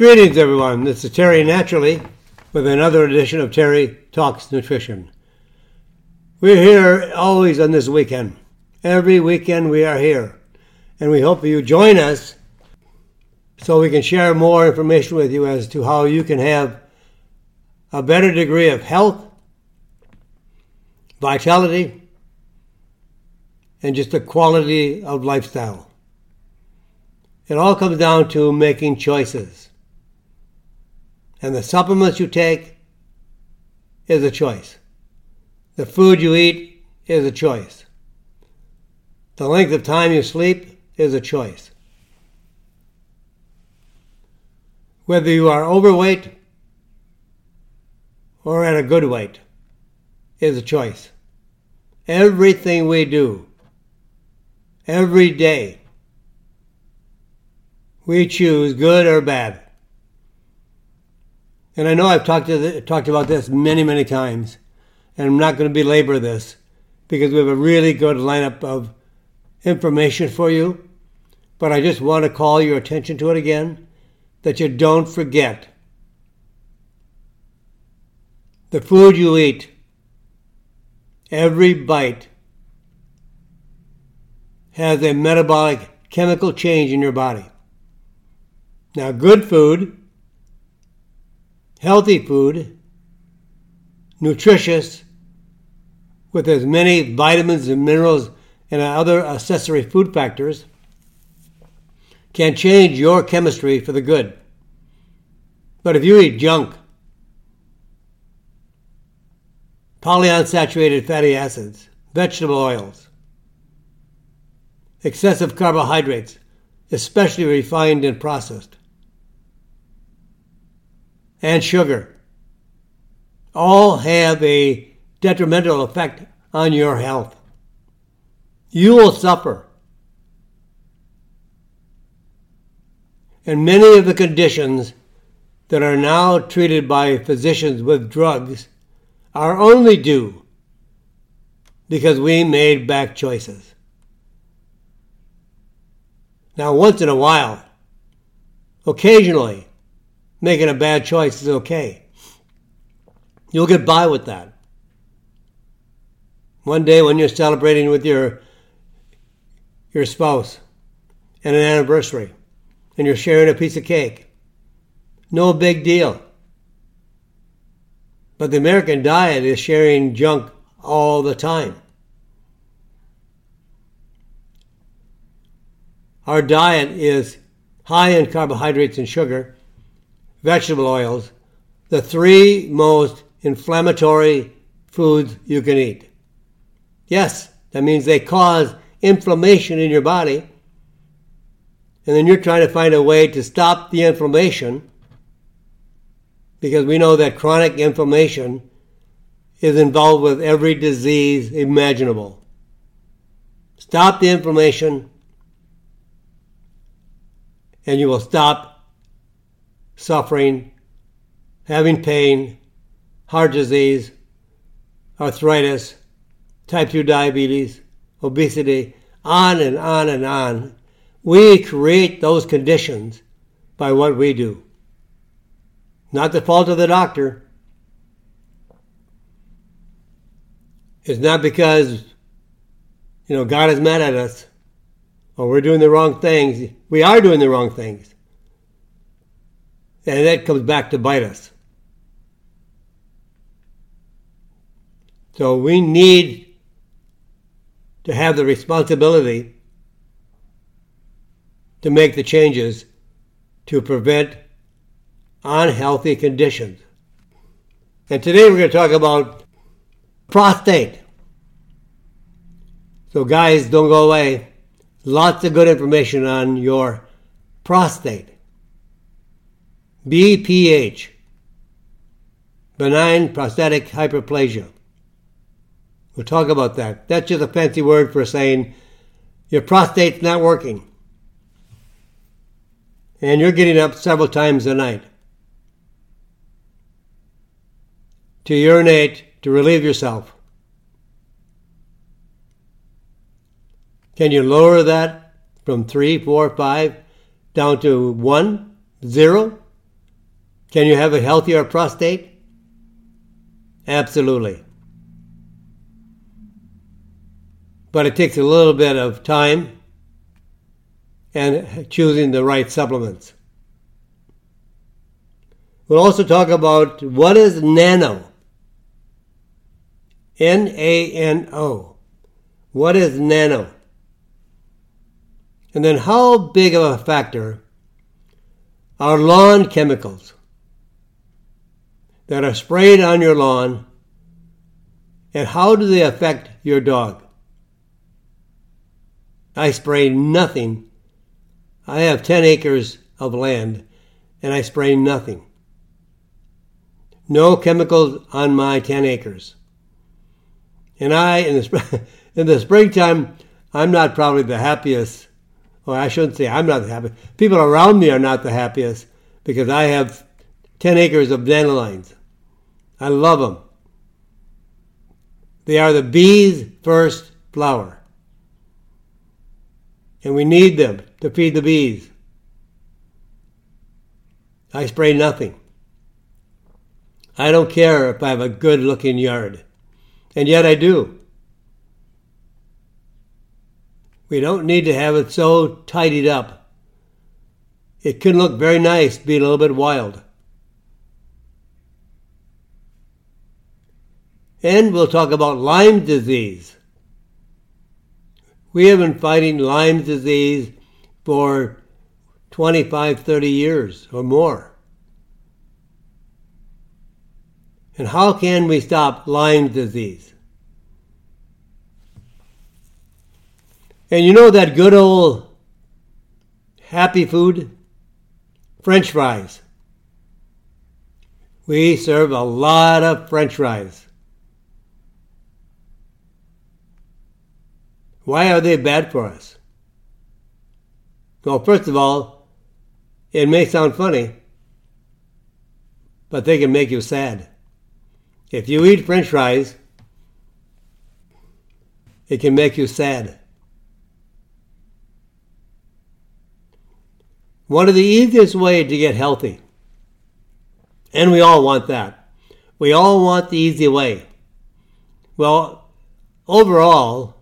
Greetings, everyone. This is Terry Naturally with another edition of Terry Talks Nutrition. We're here always on this weekend. Every weekend we are here. And we hope you join us so we can share more information with you as to how you can have a better degree of health, vitality, and just a quality of lifestyle. It all comes down to making choices. And the supplements you take is a choice. The food you eat is a choice. The length of time you sleep is a choice. Whether you are overweight or at a good weight is a choice. Everything we do, every day, we choose good or bad. And I know I've talked, the, talked about this many, many times, and I'm not going to belabor this because we have a really good lineup of information for you. But I just want to call your attention to it again that you don't forget the food you eat, every bite has a metabolic chemical change in your body. Now, good food, healthy food, nutritious, with as many vitamins and minerals and other accessory food factors, can change your chemistry for the good. But if you eat junk, polyunsaturated fatty acids, vegetable oils, excessive carbohydrates, especially refined and processed, and sugar all have a detrimental effect on your health. You will suffer. And many of the conditions that are now treated by physicians with drugs are only due because we made bad choices. Now, once in a while, occasionally, making a bad choice is okay. You'll get by with that. One day when you're celebrating with your your spouse and an anniversary and you're sharing a piece of cake. No big deal. But the American diet is sharing junk all the time. Our diet is high in carbohydrates and sugar, vegetable oils, the three most inflammatory foods you can eat. Yes, that means they cause inflammation in your body. And then you're trying to find a way to stop the inflammation because we know that chronic inflammation is involved with every disease imaginable. Stop the inflammation, and you will stop suffering, having pain, heart disease, arthritis, type 2 diabetes, obesity, on and on and on. We create those conditions by what we do. Not the fault of the doctor. It's not because, you know, God is mad at us or we're doing the wrong things. We are doing the wrong things. And that comes back to bite us. So we need to have the responsibility to make the changes to prevent unhealthy conditions. And today we're going to talk about prostate. So, guys, don't go away. Lots of good information on your prostate. BPH, benign prostatic hyperplasia. We'll talk about that. That's just a fancy word for saying your prostate's not working. And you're getting up several times a night. to urinate to relieve yourself. Can you lower that from three, four, five down to one, zero? Can you have a healthier prostate? Absolutely. But it takes a little bit of time and choosing the right supplements. We'll also talk about what is nano. N A N O. What is nano? And then how big of a factor are lawn chemicals that are sprayed on your lawn and how do they affect your dog? I spray nothing I have 10 acres of land and I spray nothing. No chemicals on my 10 acres. And I, in the, in the springtime, I'm not probably the happiest. Or I shouldn't say I'm not the happiest. People around me are not the happiest because I have 10 acres of dandelions. I love them. They are the bee's first flower and we need them to feed the bees. I spray nothing. I don't care if I have a good looking yard, and yet I do. We don't need to have it so tidied up. It can look very nice being a little bit wild. And we'll talk about Lyme disease. We have been fighting Lyme disease for 25, 30 years or more. And how can we stop Lyme disease? And you know that good old happy food? French fries. We serve a lot of French fries. Why are they bad for us? Well, first of all, it may sound funny, but they can make you sad. If you eat french fries, it can make you sad. One of the easiest ways to get healthy, and we all want that. We all want the easy way. Well, overall,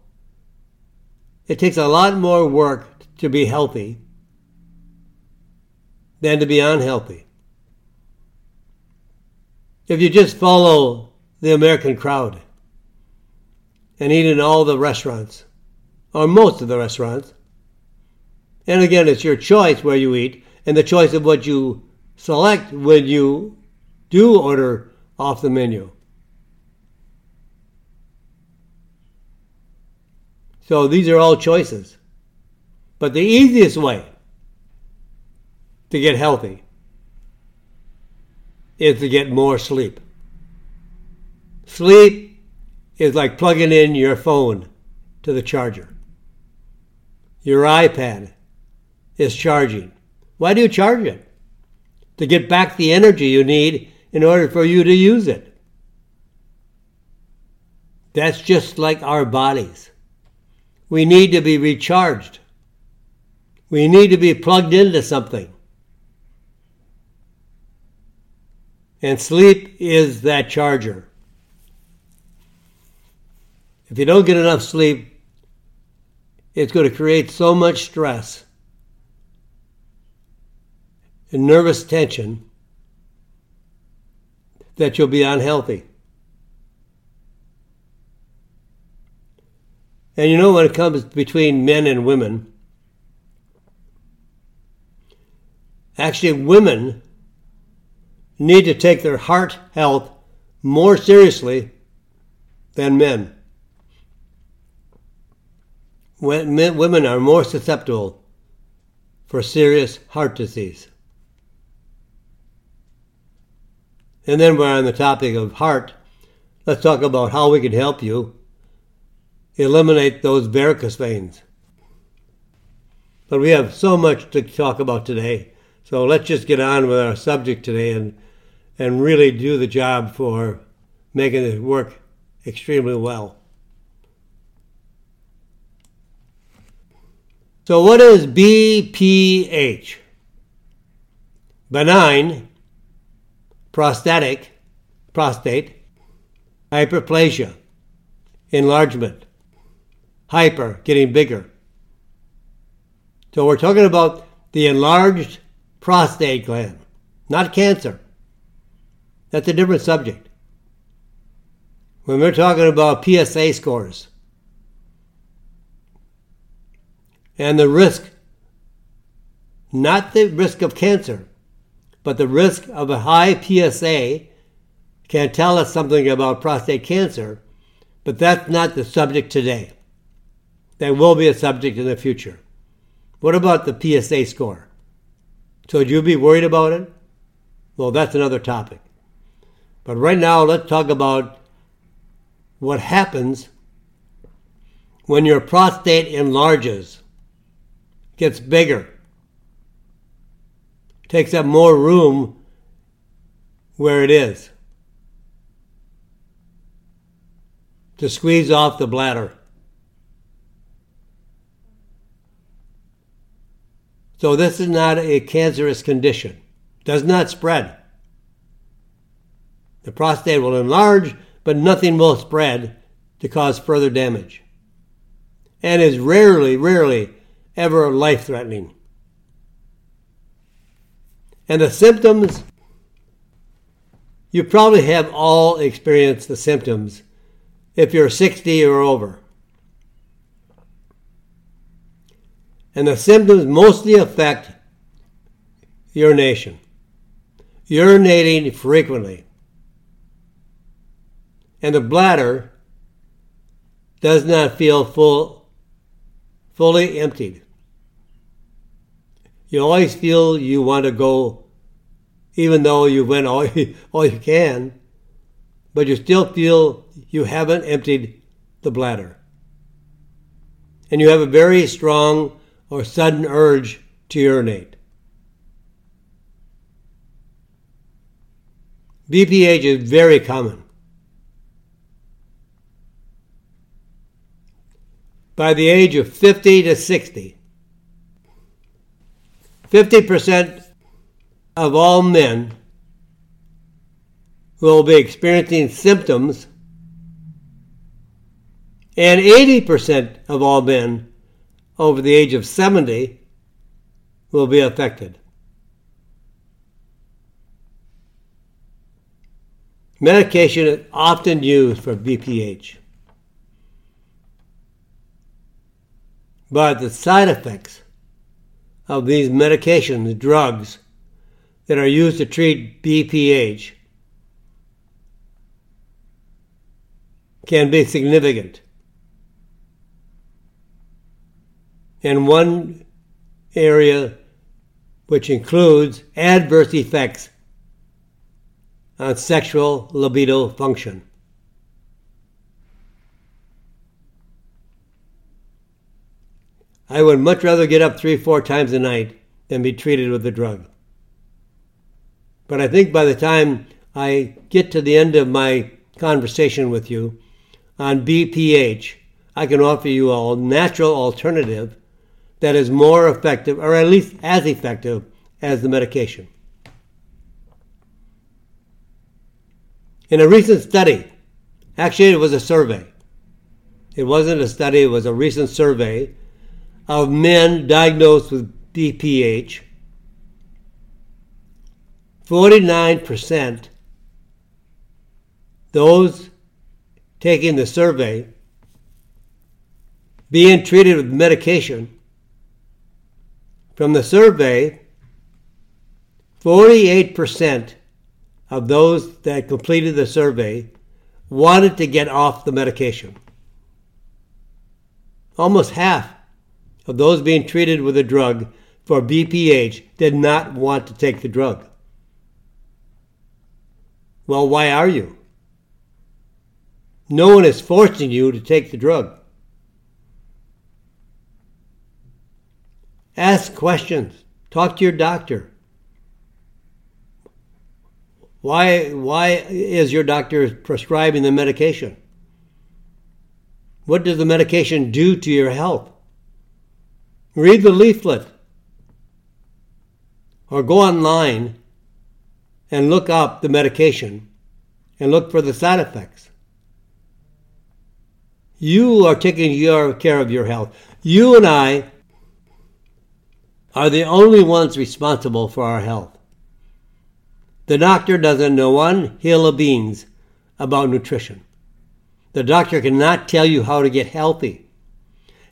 it takes a lot more work to be healthy than to be unhealthy. If you just follow the American crowd and eat in all the restaurants, or most of the restaurants, and again, it's your choice where you eat and the choice of what you select when you do order off the menu. So these are all choices. But the easiest way to get healthy is to get more sleep. Sleep is like plugging in your phone to the charger. Your iPad is charging. Why do you charge it? To get back the energy you need in order for you to use it. That's just like our bodies. We need to be recharged. We need to be plugged into something. And sleep is that charger. If you don't get enough sleep, it's going to create so much stress and nervous tension that you'll be unhealthy. And you know, when it comes between men and women, actually, women need to take their heart health more seriously than men. When men, women are more susceptible for serious heart disease. And then we're on the topic of heart. Let's talk about how we can help you eliminate those varicose veins. But we have so much to talk about today, so let's just get on with our subject today and, and really do the job for making it work extremely well. So, what is BPH? Benign prostatic, prostate, hyperplasia, enlargement, hyper, getting bigger. So we're talking about the enlarged prostate gland, not cancer. That's a different subject. When we're talking about PSA scores and the risk, not the risk of cancer, but the risk of a high PSA can tell us something about prostate cancer, but that's not the subject today. That will be a subject in the future. What about the PSA score? So would you be worried about it? Well, that's another topic. But right now, let's talk about what happens when your prostate enlarges, gets bigger, takes up more room where it is to squeeze off the bladder. So this is not a cancerous condition. Does not spread. The prostate will enlarge, but nothing will spread to cause further damage. And is rarely, rarely ever life threatening. And the symptoms, you probably have all experienced the symptoms if you're 60 or over. And the symptoms mostly affect urination, urinating frequently, and the bladder does not feel full, fully emptied. You always feel you want to go, even though you went all you, all you can, but you still feel you haven't emptied the bladder. And you have a very strong or sudden urge to urinate. BPH is very common. By the age of 50 to 60, 50% of all men will be experiencing symptoms, and 80% of all men over the age of 70 will be affected. Medication is often used for BPH. But the side effects of these medications, drugs that are used to treat BPH, can be significant. In one area which includes adverse effects on sexual libido function. I would much rather get up three, four times a night than be treated with the drug. But I think by the time I get to the end of my conversation with you on BPH, I can offer you a natural alternative that is more effective, or at least as effective, as the medication. In a recent study, actually, it was a survey. It wasn't a study, it was a recent survey of men diagnosed with BPH. 49% those taking the survey being treated with medication from the survey, 48% of those that completed the survey wanted to get off the medication. Almost half of those being treated with a drug for BPH did not want to take the drug. Well, why are you? No one is forcing you to take the drug. Ask questions. Talk to your doctor. Why, why is your doctor prescribing the medication? What does the medication do to your health? Read the leaflet or go online and look up the medication and look for the side effects. You are taking your care of your health. You and I are the only ones responsible for our health. The doctor doesn't know one hill of beans about nutrition. The doctor cannot tell you how to get healthy.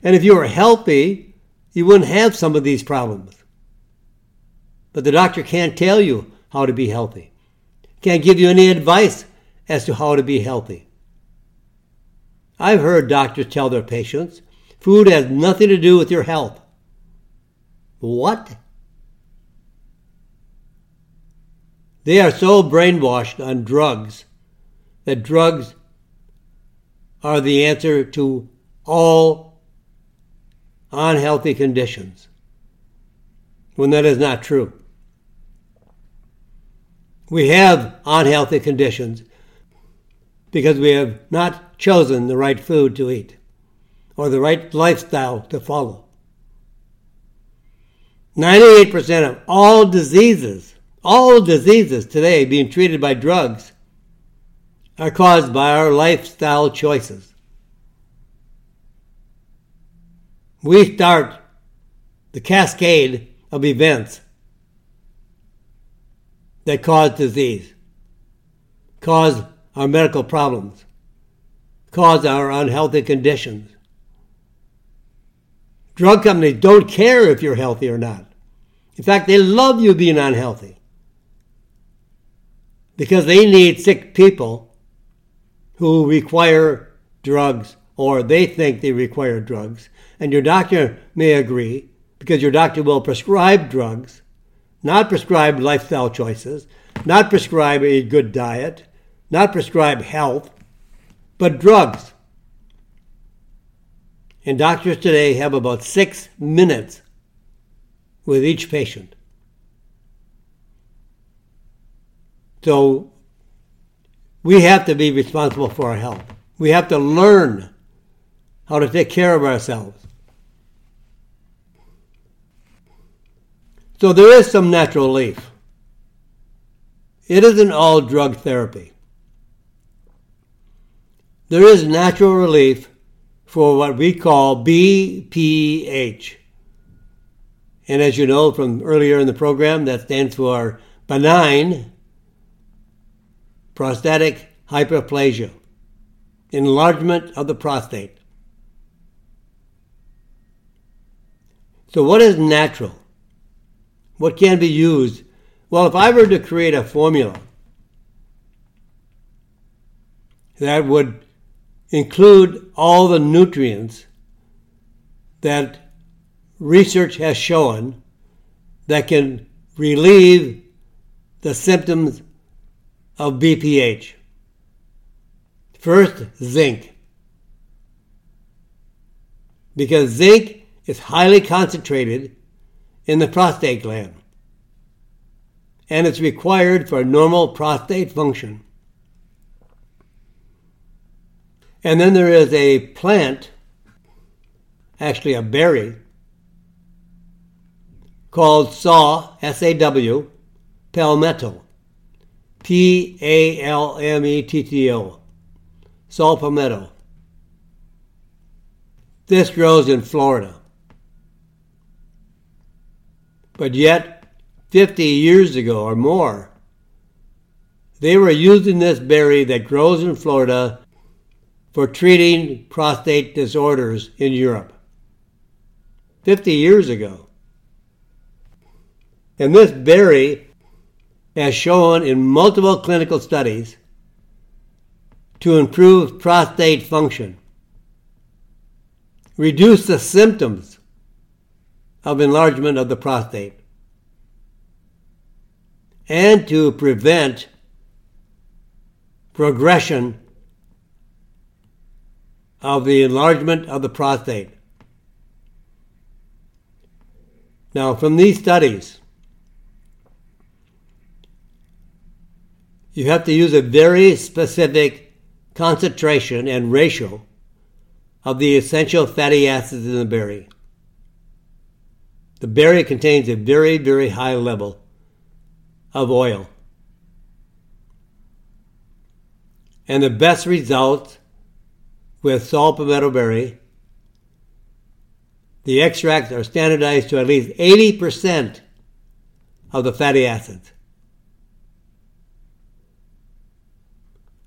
And if you were healthy, you wouldn't have some of these problems. But the doctor can't tell you how to be healthy, can't give you any advice as to how to be healthy. I've heard doctors tell their patients food has nothing to do with your health. What? They are so brainwashed on drugs that drugs are the answer to all unhealthy conditions, when that is not true. We have unhealthy conditions because we have not chosen the right food to eat or the right lifestyle to follow. 98% of all diseases, all diseases today being treated by drugs are caused by our lifestyle choices. We start the cascade of events that cause disease, cause our medical problems, cause our unhealthy conditions. Drug companies don't care if you're healthy or not. In fact, they love you being unhealthy because they need sick people who require drugs or they think they require drugs. And your doctor may agree because your doctor will prescribe drugs not prescribe lifestyle choices, not prescribe a good diet, not prescribe health, but drugs. And doctors today have about six minutes with each patient. So we have to be responsible for our health. We have to learn how to take care of ourselves. So there is some natural relief. It isn't all drug therapy. There is natural relief for what we call BPH. And as you know from earlier in the program, that stands for benign prostatic hyperplasia, enlargement of the prostate. So, what is natural? What can be used? Well, if I were to create a formula that would include all the nutrients that research has shown that can relieve the symptoms of BPH. First, zinc. Because zinc is highly concentrated in the prostate gland, and it's required for normal prostate function. And then there is a plant, actually a berry, called saw, S A W, palmetto, P A L M E T T O, saw palmetto. This grows in Florida. But yet, 50 years ago or more, they were using this berry that grows in Florida for treating prostate disorders in Europe. 50 years ago. And this berry has shown in multiple clinical studies to improve prostate function, reduce the symptoms of enlargement of the prostate and to prevent progression of the enlargement of the prostate. Now, from these studies, you have to use a very specific concentration and ratio of the essential fatty acids in the berry. The berry contains a very, very high level of oil, And the best results with saw palmetto berry, the extracts are standardized to at least 80% of the fatty acids.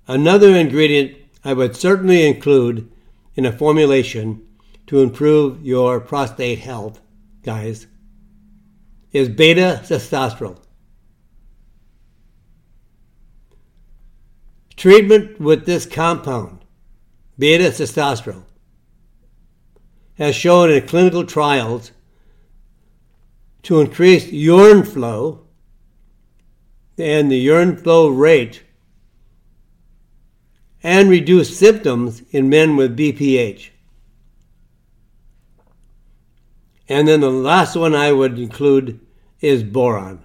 Another ingredient I would certainly include in a formulation to improve your prostate health, guys, is beta sitosterol. Treatment with this compound, beta sitosterol, has shown in clinical trials to increase urine flow and the urine flow rate and reduce symptoms in men with BPH. And then the last one I would include is boron.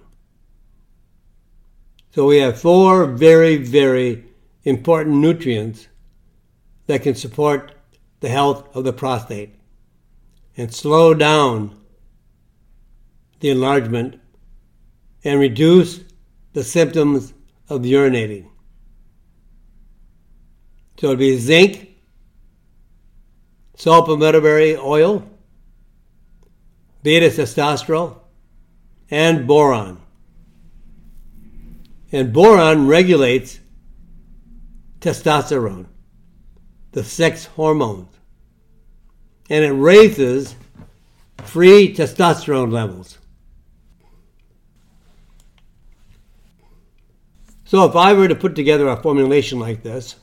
So we have four very, very important nutrients that can support the health of the prostate and slow down the enlargement and reduce the symptoms of urinating. So it'd be zinc, palmetto oil, beta sitosterol, and boron. And boron regulates testosterone, the sex hormones. and it raises free testosterone levels. So if I were to put together a formulation like this,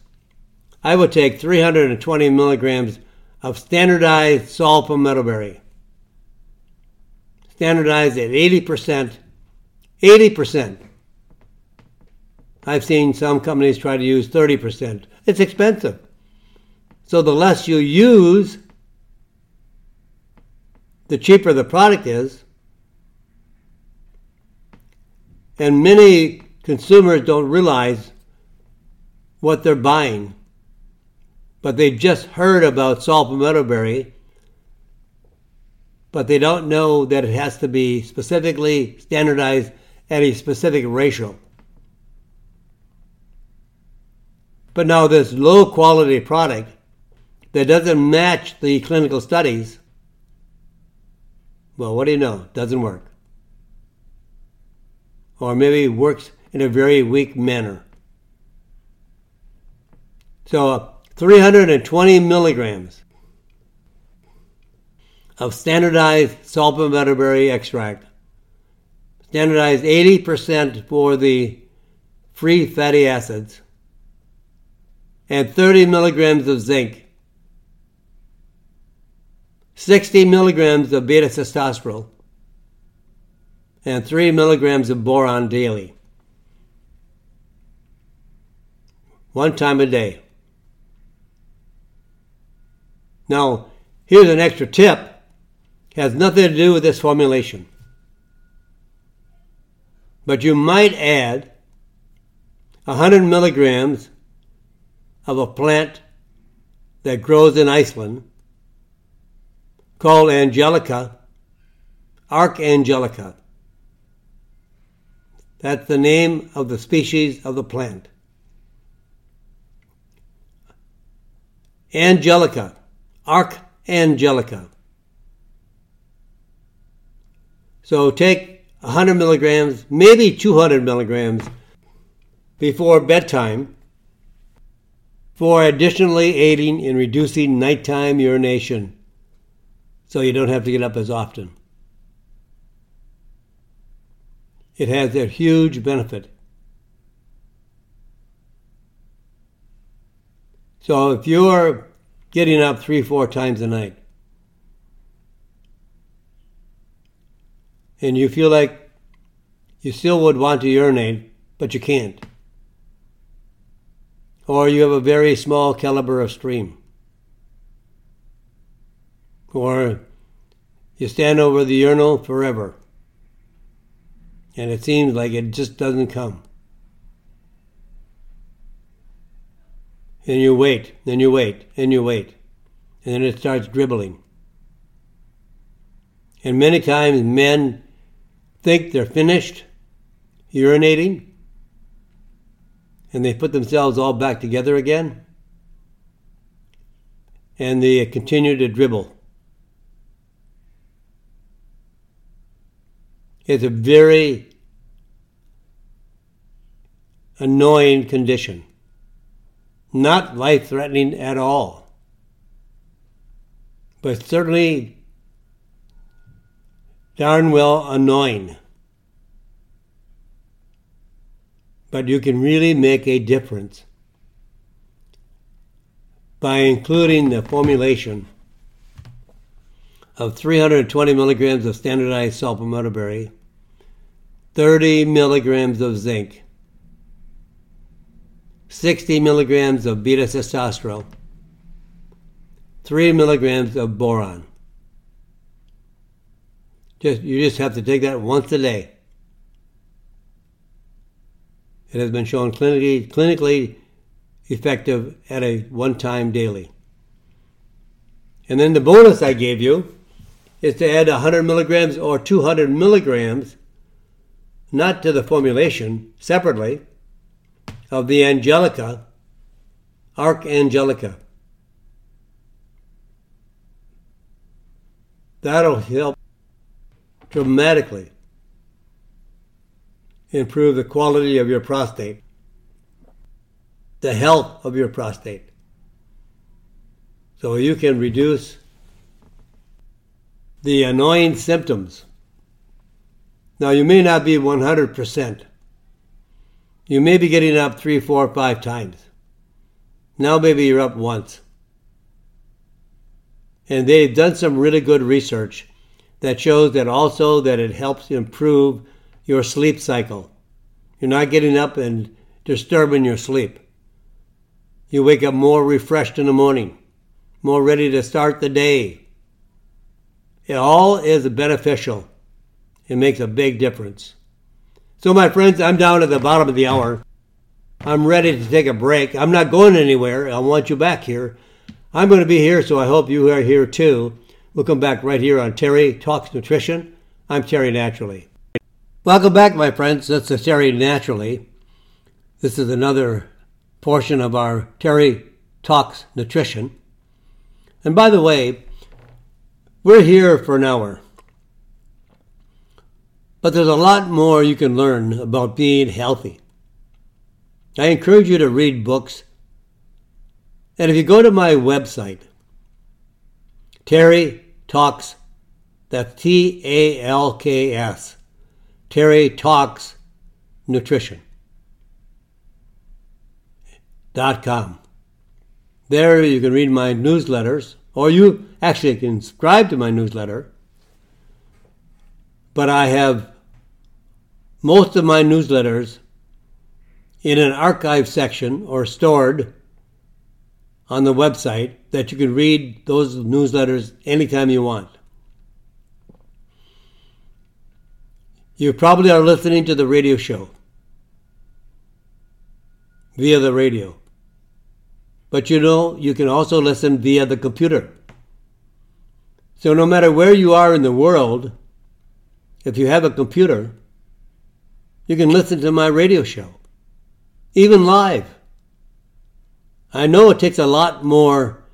I would take 320 milligrams of standardized saw palmetto berry, standardized at 80%. 80%. I've seen some companies try to use 30%. It's expensive. So the less you use, the cheaper the product is. And many consumers don't realize what they're buying. But they've just heard about saw palmetto berry, but they don't know that it has to be specifically standardized at a specific ratio. But now this low quality product that doesn't match the clinical studies, well, what do you know? Doesn't work. Or maybe works in a very weak manner. So 320 milligrams of standardized palmetto extract, standardized 80% for the free fatty acids, and 30 milligrams of zinc, 60 milligrams of beta sitosterol, and 3 milligrams of boron daily. One time a day. Now, here's an extra tip. It has nothing to do with this formulation. But you might add 100 milligrams of a plant that grows in Iceland called Angelica, Archangelica. That's the name of the species of the plant. Angelica, Archangelica. So take 100 milligrams, maybe 200 milligrams before bedtime for additionally aiding in reducing nighttime urination so you don't have to get up as often. It has a huge benefit. So if you're getting up three, four times a night, and you feel like you still would want to urinate, but you can't, or you have a very small caliber of stream, or you stand over the urinal forever and it seems like it just doesn't come. And you wait, then you wait, and you wait, and then it starts dribbling. And many times men think they're finished urinating, and they put themselves all back together again, and they continue to dribble. It's a very annoying condition, not life threatening at all, but certainly darn well annoying. But you can really make a difference by including the formulation of 320 milligrams of standardized sulfur 30 milligrams of zinc, 60 milligrams of beta sitosterol, 3 milligrams of boron. Just, you just have to take that once a day. It has been shown clinically, clinically effective at a one time daily. And then the bonus I gave you is to add 100 milligrams or 200 milligrams, not to the formulation, separately, of the Angelica, Archangelica. That'll help dramatically improve the quality of your prostate, the health of your prostate. So you can reduce the annoying symptoms. Now, you may not be 100%. You may be getting up three, four, five times. Now, maybe you're up once. And they've done some really good research that shows that also that it helps improve your sleep cycle. You're not getting up and disturbing your sleep. You wake up more refreshed in the morning, more ready to start the day. It all is beneficial. It makes a big difference. So, my friends, I'm down at the bottom of the hour. I'm ready to take a break. I'm not going anywhere. I want you back here. I'm going to be here, so I hope you are here too. We'll come back right here on Terry Talks Nutrition. I'm Terry Naturally. Welcome back, my friends. That's the Terry Naturally. This is another portion of our Terry Talks Nutrition. And by the way, we're here for an hour. But there's a lot more you can learn about being healthy. I encourage you to read books. And if you go to my website, Terry Talks. That's T A L K S. Terry Talks Nutrition. Dot com. There you can read my newsletters, or you actually can subscribe to my newsletter. But I have most of my newsletters in an archive section or stored on the website that you can read those newsletters anytime you want. You probably are listening to the radio show via the radio. But you know, you can also listen via the computer. So no matter where you are in the world, if you have a computer, you can listen to my radio show, even live. I know it takes a lot more,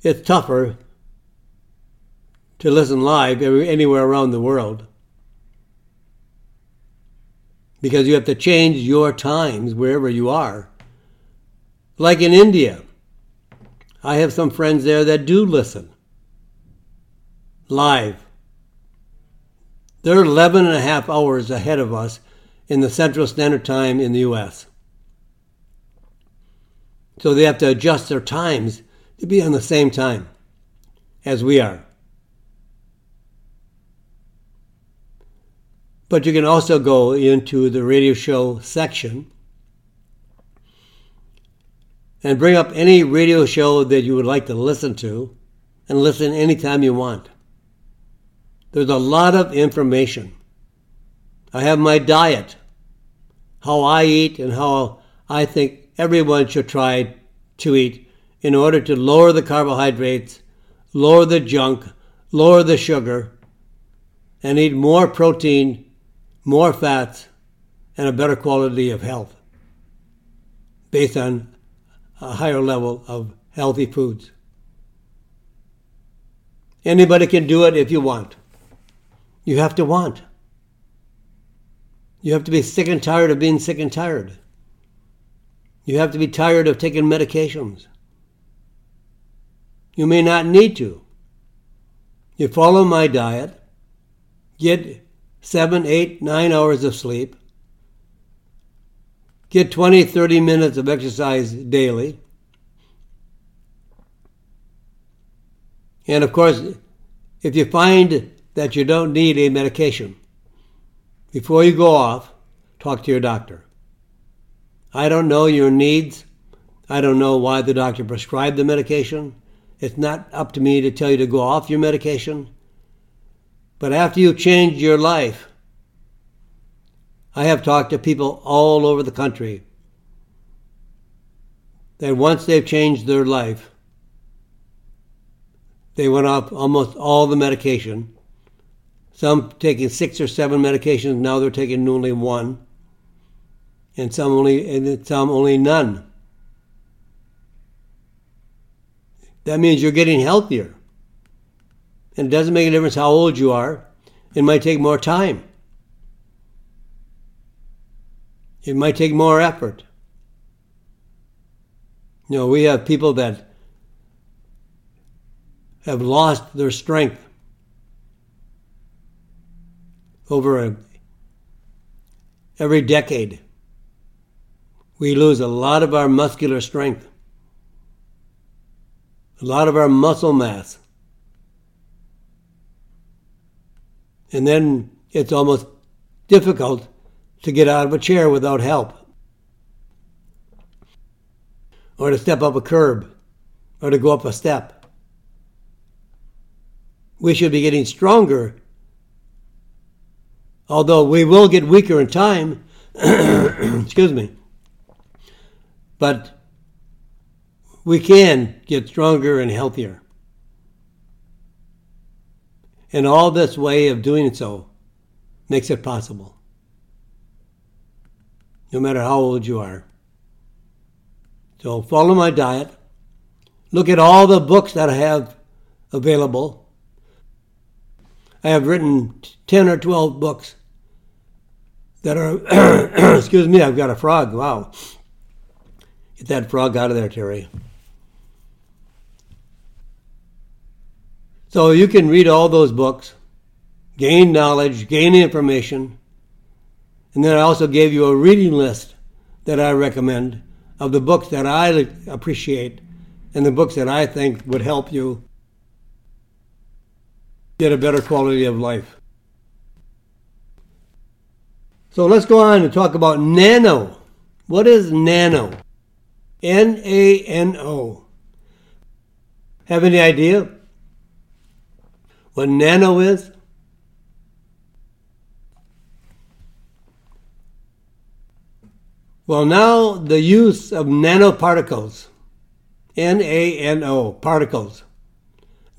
it's tougher to listen live anywhere around the world because you have to change your times wherever you are. Like in India, I have some friends there that do listen live. They're 11 and a half hours ahead of us in the Central Standard Time in the U.S. So they have to adjust their times to be on the same time as we are. But you can also go into the radio show section and bring up any radio show that you would like to listen to and listen anytime you want. There's a lot of information. I have my diet, how I eat, and how I think everyone should try to eat in order to lower the carbohydrates, lower the junk, lower the sugar, and eat more protein, more fats, and a better quality of health based on a higher level of healthy foods. Anybody can do it if you want. You have to want. You have to be sick and tired of being sick and tired. You have to be tired of taking medications. You may not need to. You follow my diet, get seven, eight, nine hours of sleep, get 20, 30 minutes of exercise daily. And of course, if you find that you don't need a medication, before you go off, talk to your doctor. I don't know your needs. I don't know why the doctor prescribed the medication. It's not up to me to tell you to go off your medication. But after you change your life, I have talked to people all over the country that once they've changed their life, they went off almost all the medication. Some taking six or seven medications, now they're taking only one, and some only and some only none. That means you're getting healthier. And it doesn't make a difference how old you are. It might take more time. It might take more effort. You know, we have people that have lost their strength over a, every decade. We lose a lot of our muscular strength a lot of our muscle mass. And then it's almost difficult to get out of a chair without help, or to step up a curb, or to go up a step. We should be getting stronger, although we will get weaker in time. Excuse me. But we can get stronger and healthier. And all this way of doing so makes it possible. No matter how old you are. So follow my diet. Look at all the books that I have available. I have written 10 or 12 books that are, excuse me, I've got a frog. Wow. Get that frog out of there, Terry. So you can read all those books, gain knowledge, gain information, and then I also gave you a reading list that I recommend of the books that I appreciate and the books that I think would help you get a better quality of life. So let's go on and talk about nano. What is nano? N A N O. Have any idea? what nano is? Well, now the use of nanoparticles, N A N O, particles,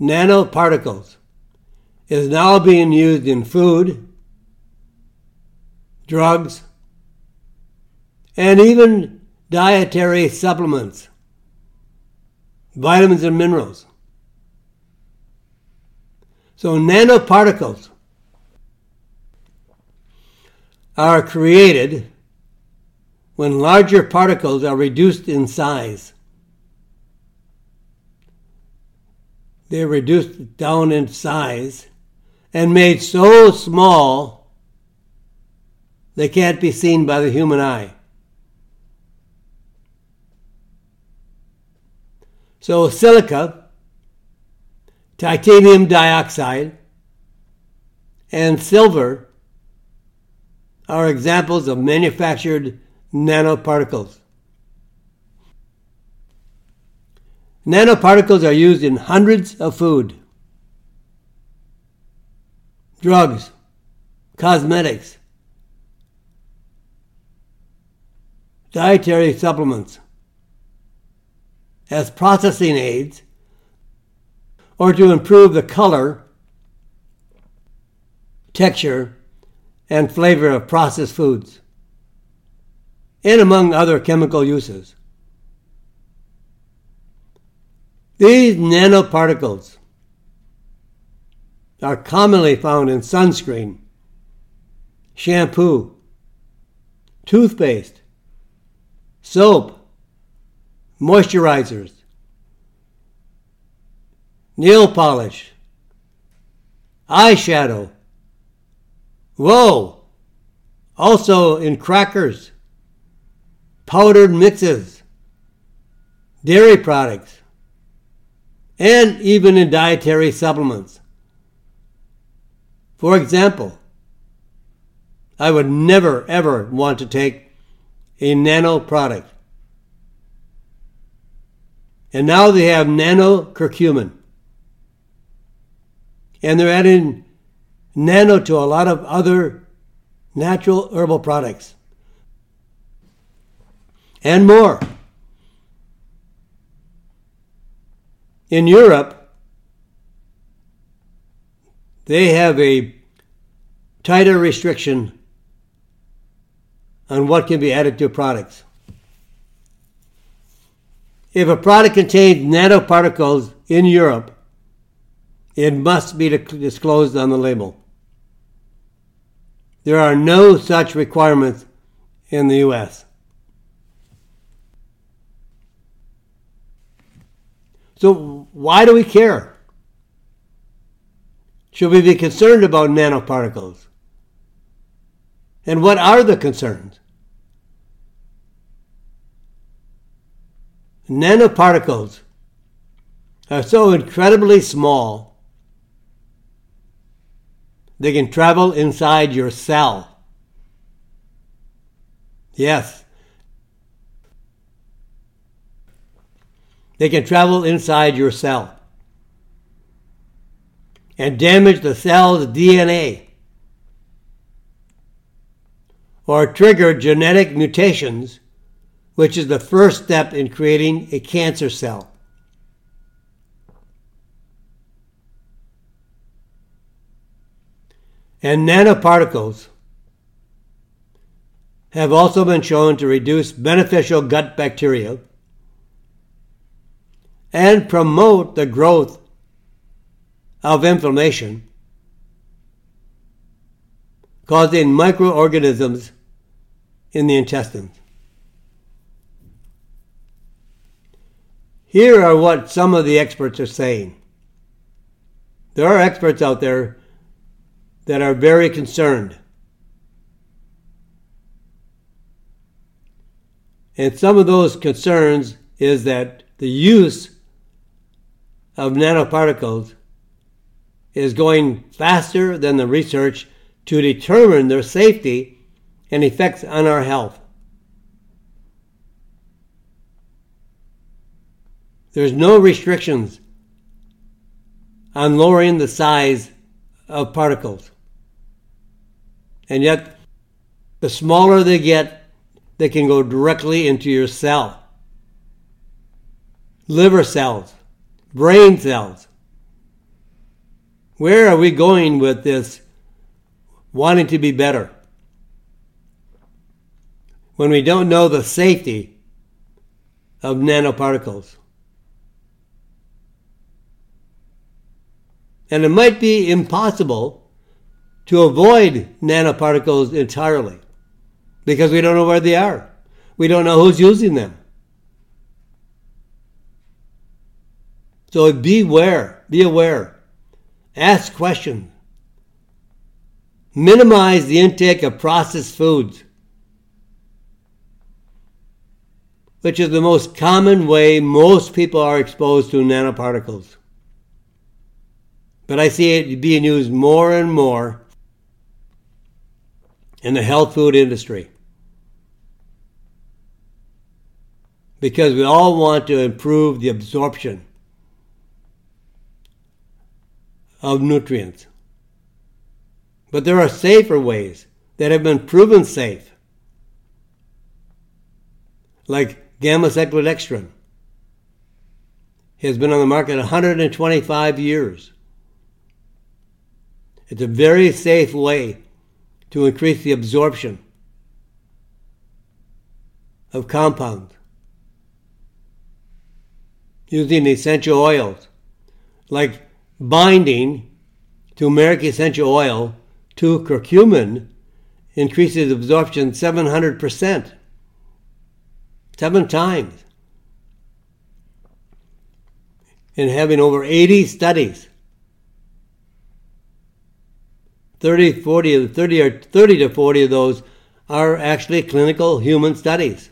nanoparticles, is now being used in food, drugs, and even dietary supplements, vitamins and minerals. So nanoparticles are created when larger particles are reduced in size. They're reduced down in size and made so small they can't be seen by the human eye. So silica titanium dioxide, and silver are examples of manufactured nanoparticles. Nanoparticles are used in hundreds of food, drugs, cosmetics, dietary supplements, as processing aids, or to improve the color, texture, and flavor of processed foods. And among other chemical uses. These nanoparticles are commonly found in sunscreen, shampoo, toothpaste, soap, moisturizers, nail polish, eyeshadow. Whoa! Also in crackers, powdered mixes, dairy products, and even in dietary supplements. For example, I would never ever want to take a nano product. And now they have nano curcumin. And they're adding nano to a lot of other natural herbal products. And more. In Europe, they have a tighter restriction on what can be added to products. If a product contains nanoparticles in Europe, it must be disclosed on the label. There are no such requirements in the US. So, why do we care? Should we be concerned about nanoparticles? And what are the concerns? Nanoparticles are so incredibly small they can travel inside your cell. Yes. They can travel inside your cell and damage the cell's DNA or trigger genetic mutations, which is the first step in creating a cancer cell. And nanoparticles have also been shown to reduce beneficial gut bacteria and promote the growth of inflammation, causing microorganisms in the intestines. Here are what some of the experts are saying. There are experts out there that are very concerned. And some of those concerns is that the use of nanoparticles is going faster than the research to determine their safety and effects on our health. There's no restrictions on lowering the size of particles. And yet, the smaller they get, they can go directly into your cell. Liver cells, brain cells. Where are we going with this wanting to be better? when we don't know the safety of nanoparticles. And it might be impossible to avoid nanoparticles entirely because we don't know where they are. We don't know who's using them. So beware, be aware, ask questions, minimize the intake of processed foods. which is the most common way most people are exposed to nanoparticles. But I see it being used more and more in the health food industry. Because we all want to improve the absorption of nutrients. But there are safer ways that have been proven safe, like gamma cyclodextrin has been on the market 125 years. It's a very safe way to increase the absorption of compounds using essential oils like binding to turmeric essential oil to curcumin increases absorption 700%. Seven times. And having over 80 studies. 30, 40, 30 or 30 to 40 of those are actually clinical human studies.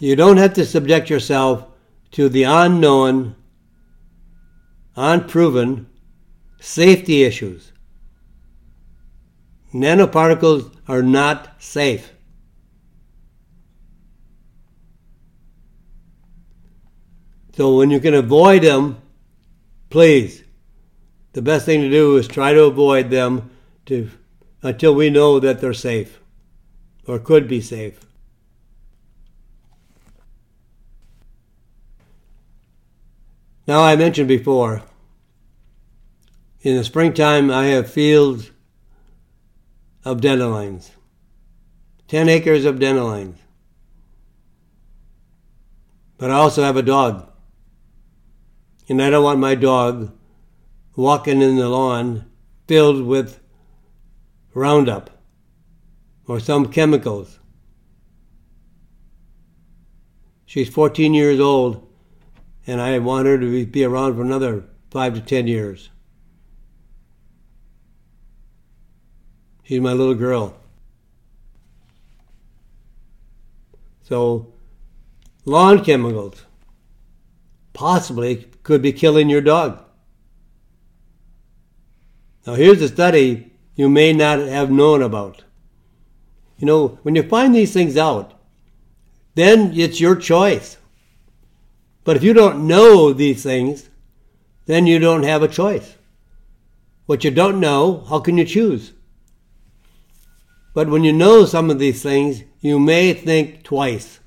You don't have to subject yourself to the unknown, unproven safety issues. Nanoparticles are not safe. So when you can avoid them, please, the best thing to do is try to avoid them to, until we know that they're safe or could be safe. Now, I mentioned before, in the springtime, I have fields of dandelions, 10 acres of dandelions. But I also have a dog. And I don't want my dog walking in the lawn filled with Roundup or some chemicals. She's 14 years old and I want her to be around for another five to ten years. She's my little girl. So, lawn chemicals possibly could be killing your dog. Now, here's a study you may not have known about. You know, when you find these things out, then it's your choice. But if you don't know these things, then you don't have a choice. What you don't know, how can you choose? But when you know some of these things, you may think twice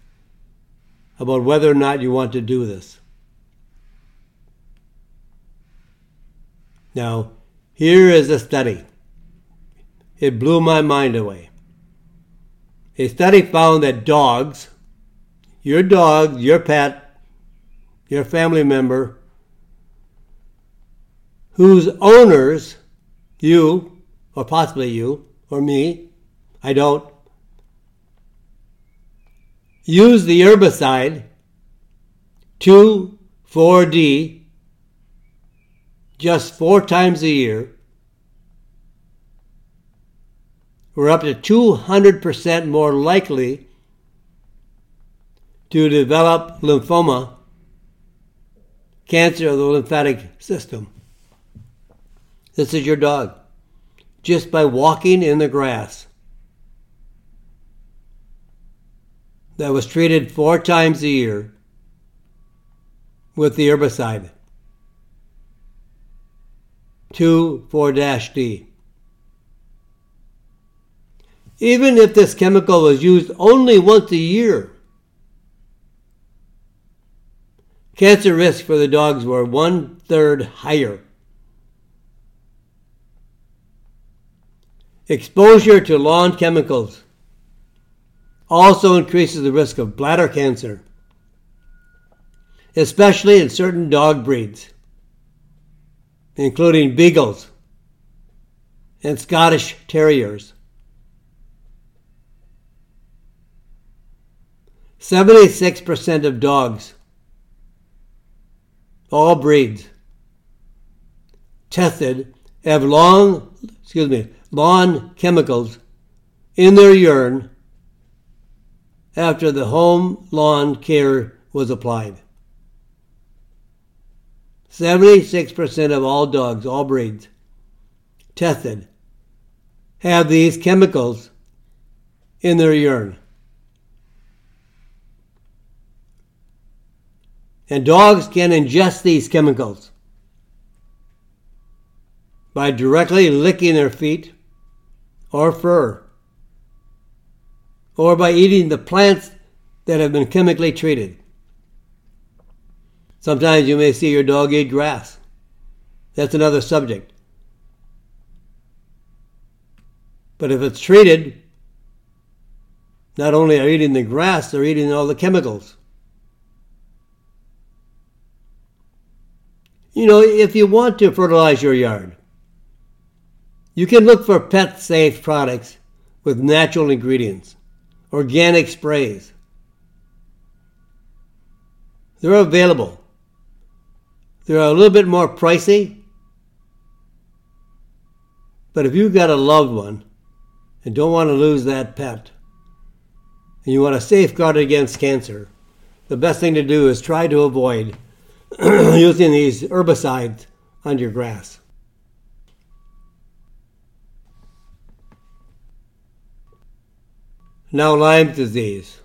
about whether or not you want to do this. Now, here is a study. It blew my mind away. A study found that dogs, your dog, your pet, your family member, whose owners, you, or possibly you, or me, I don't, use the herbicide 2,4-D just four times a year, we're up to 200% more likely to develop lymphoma cancer of the lymphatic system. This is your dog. Just by walking in the grass. That was treated four times a year with the herbicide 2,4-D. Even if this chemical was used only once a year, Cancer risk for the dogs were one third higher. Exposure to lawn chemicals also increases the risk of bladder cancer, especially in certain dog breeds, including beagles and Scottish terriers. 76% of dogs all breeds tested have long, excuse me, lawn chemicals in their urine after the home lawn care was applied. 76% of all dogs, all breeds, tested have these chemicals in their urine. And dogs can ingest these chemicals by directly licking their feet or fur, or by eating the plants that have been chemically treated. Sometimes you may see your dog eat grass. That's another subject. But if it's treated not only are eating the grass, they're eating all the chemicals. You know, if you want to fertilize your yard, you can look for pet safe products with natural ingredients, organic sprays. They're available. They're a little bit more pricey, but if you've got a loved one and don't want to lose that pet, and you want to safeguard against cancer, the best thing to do is try to avoid using these herbicides on your grass. Now, Lyme disease.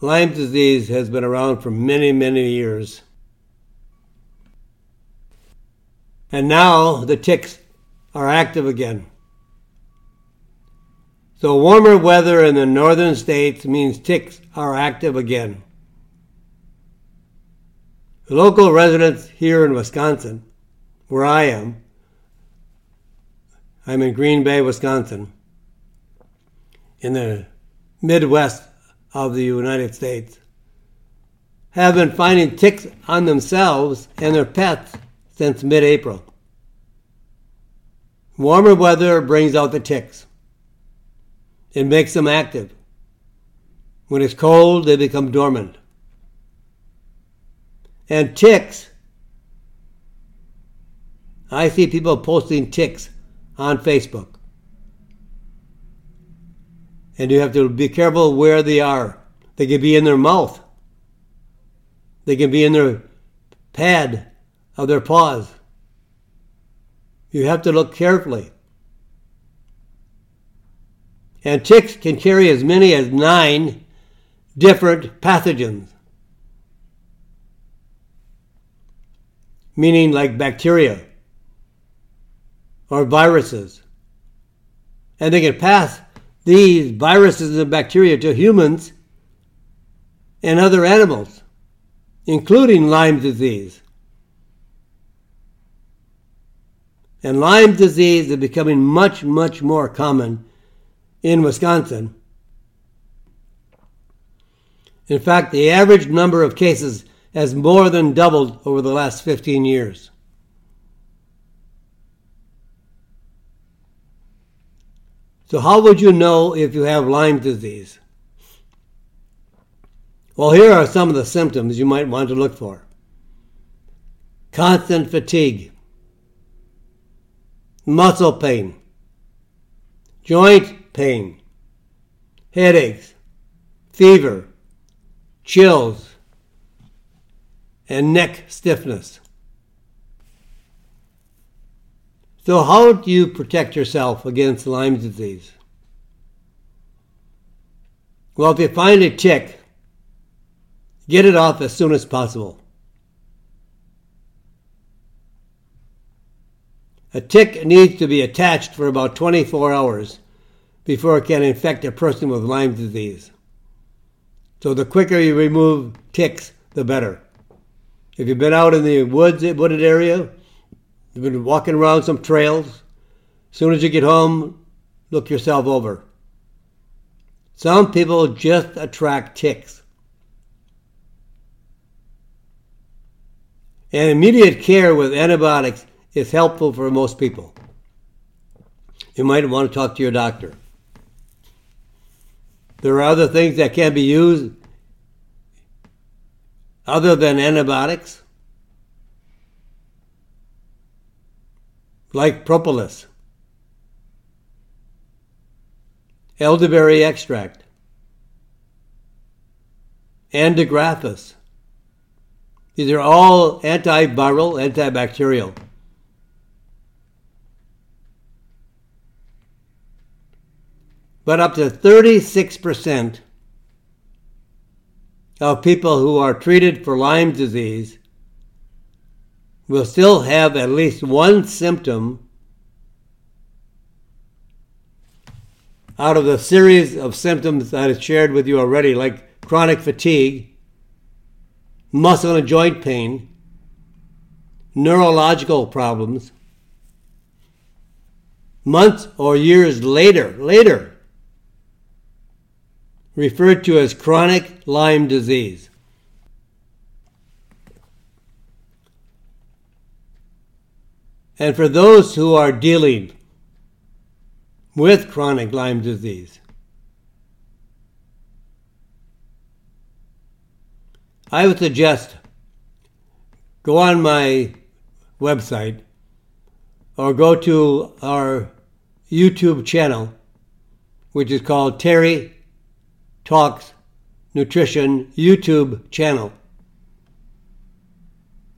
Lyme disease has been around for many, many years. And now the ticks are active again. So warmer weather in the northern states means ticks are active again. Local residents here in Wisconsin, where I am, I'm in Green Bay, Wisconsin, in the Midwest of the United States, have been finding ticks on themselves and their pets since mid April. Warmer weather brings out the ticks. It makes them active. When it's cold, they become dormant. And ticks, I see people posting ticks on Facebook. And you have to be careful where they are. They can be in their mouth, they can be in their pad of their paws. You have to look carefully. And ticks can carry as many as nine different pathogens, meaning like bacteria or viruses. And they can pass these viruses and bacteria to humans and other animals, including Lyme disease. And Lyme disease is becoming much, much more common in Wisconsin. In fact, the average number of cases has more than doubled over the last 15 years. So, how would you know if you have Lyme disease? Well, here are some of the symptoms you might want to look for constant fatigue, muscle pain, joint pain, headaches, fever, chills, and neck stiffness. So, how do you protect yourself against Lyme disease? Well, if you find a tick, get it off as soon as possible. A tick needs to be attached for about 24 hours before it can infect a person with Lyme disease. So the quicker you remove ticks, the better. If you've been out in the woods, wooded area, You've been walking around some trails. As soon as you get home, look yourself over. Some people just attract ticks. And immediate care with antibiotics is helpful for most people. You might want to talk to your doctor. There are other things that can be used other than antibiotics. like propolis, elderberry extract, andrographis. These are all antiviral, antibacterial. But up to 36% of people who are treated for Lyme disease will still have at least one symptom out of the series of symptoms that I shared with you already, like chronic fatigue, muscle and joint pain, neurological problems, months or years later, later, referred to as chronic Lyme disease. And for those who are dealing with chronic Lyme disease, I would suggest go on my website or go to our YouTube channel, which is called Terry Talks Nutrition YouTube channel.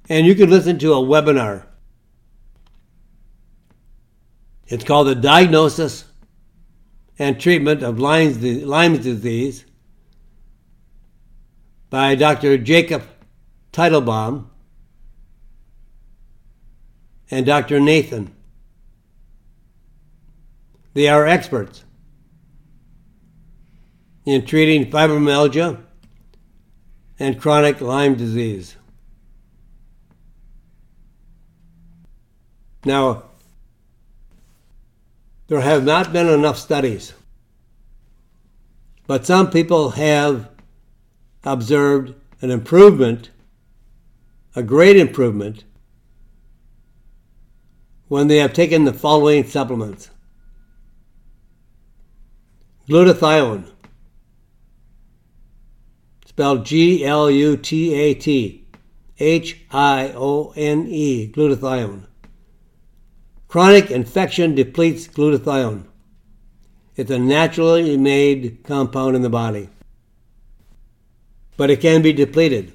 And you can listen to a webinar it's called the Diagnosis and Treatment of Lyme's, Disease by Dr. Jacob Teitelbaum and Dr. Nathan. They are experts in treating fibromyalgia and chronic Lyme disease. Now, there have not been enough studies. But some people have observed an improvement, a great improvement, when they have taken the following supplements glutathione, spelled G L U T A T H I O N E, glutathione. Chronic infection depletes glutathione. It's a naturally made compound in the body, but it can be depleted.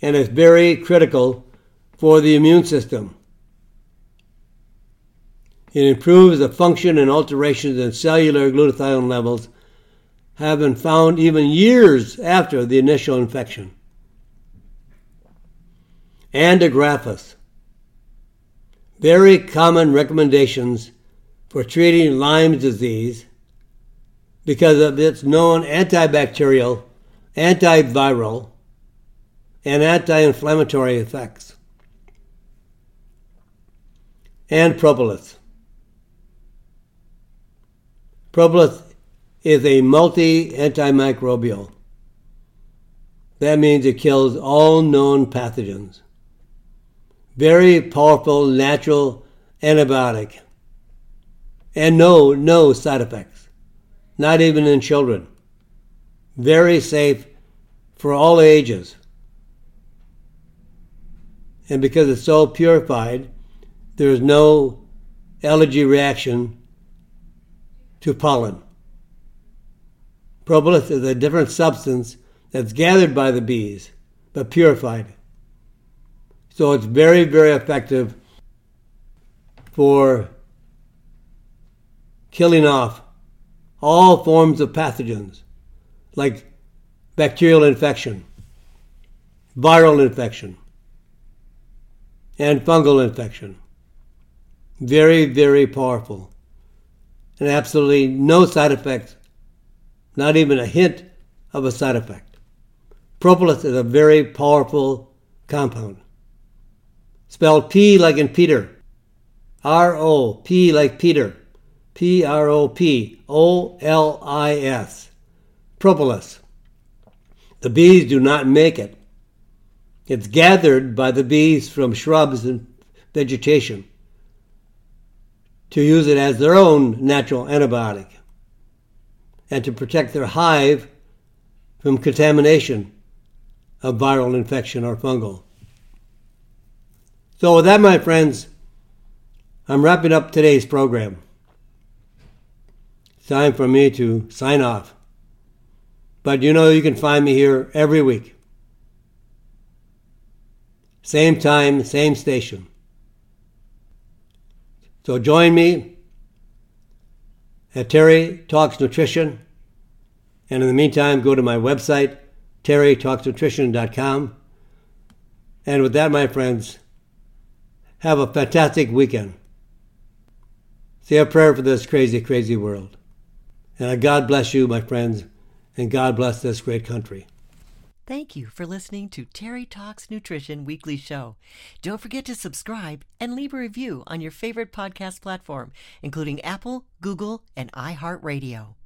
And it's very critical for the immune system. It improves the function and alterations in cellular glutathione levels have been found even years after the initial infection. Andrographis very common recommendations for treating Lyme disease because of its known antibacterial, antiviral, and anti inflammatory effects. And propolis. Propolis is a multi antimicrobial. That means it kills all known pathogens very powerful natural antibiotic. And no, no side effects, not even in children. Very safe for all ages. And because it's so purified, there's no allergy reaction to pollen. Propolis is a different substance that's gathered by the bees, but purified. So it's very, very effective for killing off all forms of pathogens like bacterial infection, viral infection, and fungal infection. Very, very powerful. And absolutely no side effects, not even a hint of a side effect. Propolis is a very powerful compound spelled P like in Peter. R O, P like Peter. P R O P O L I S. Propolis. The bees do not make it. It's gathered by the bees from shrubs and vegetation to use it as their own natural antibiotic and to protect their hive from contamination of viral infection or fungal. So, with that, my friends, I'm wrapping up today's program. It's time for me to sign off. But you know you can find me here every week. Same time, same station. So join me at Terry Talks Nutrition. And in the meantime, go to my website, terrytalksnutrition.com. And with that, my friends, have a fantastic weekend. Say a prayer for this crazy, crazy world. And God bless you, my friends, and God bless this great country. Thank you for listening to Terry Talks Nutrition Weekly Show. Don't forget to subscribe and leave a review on your favorite podcast platform, including Apple, Google, and iHeartRadio.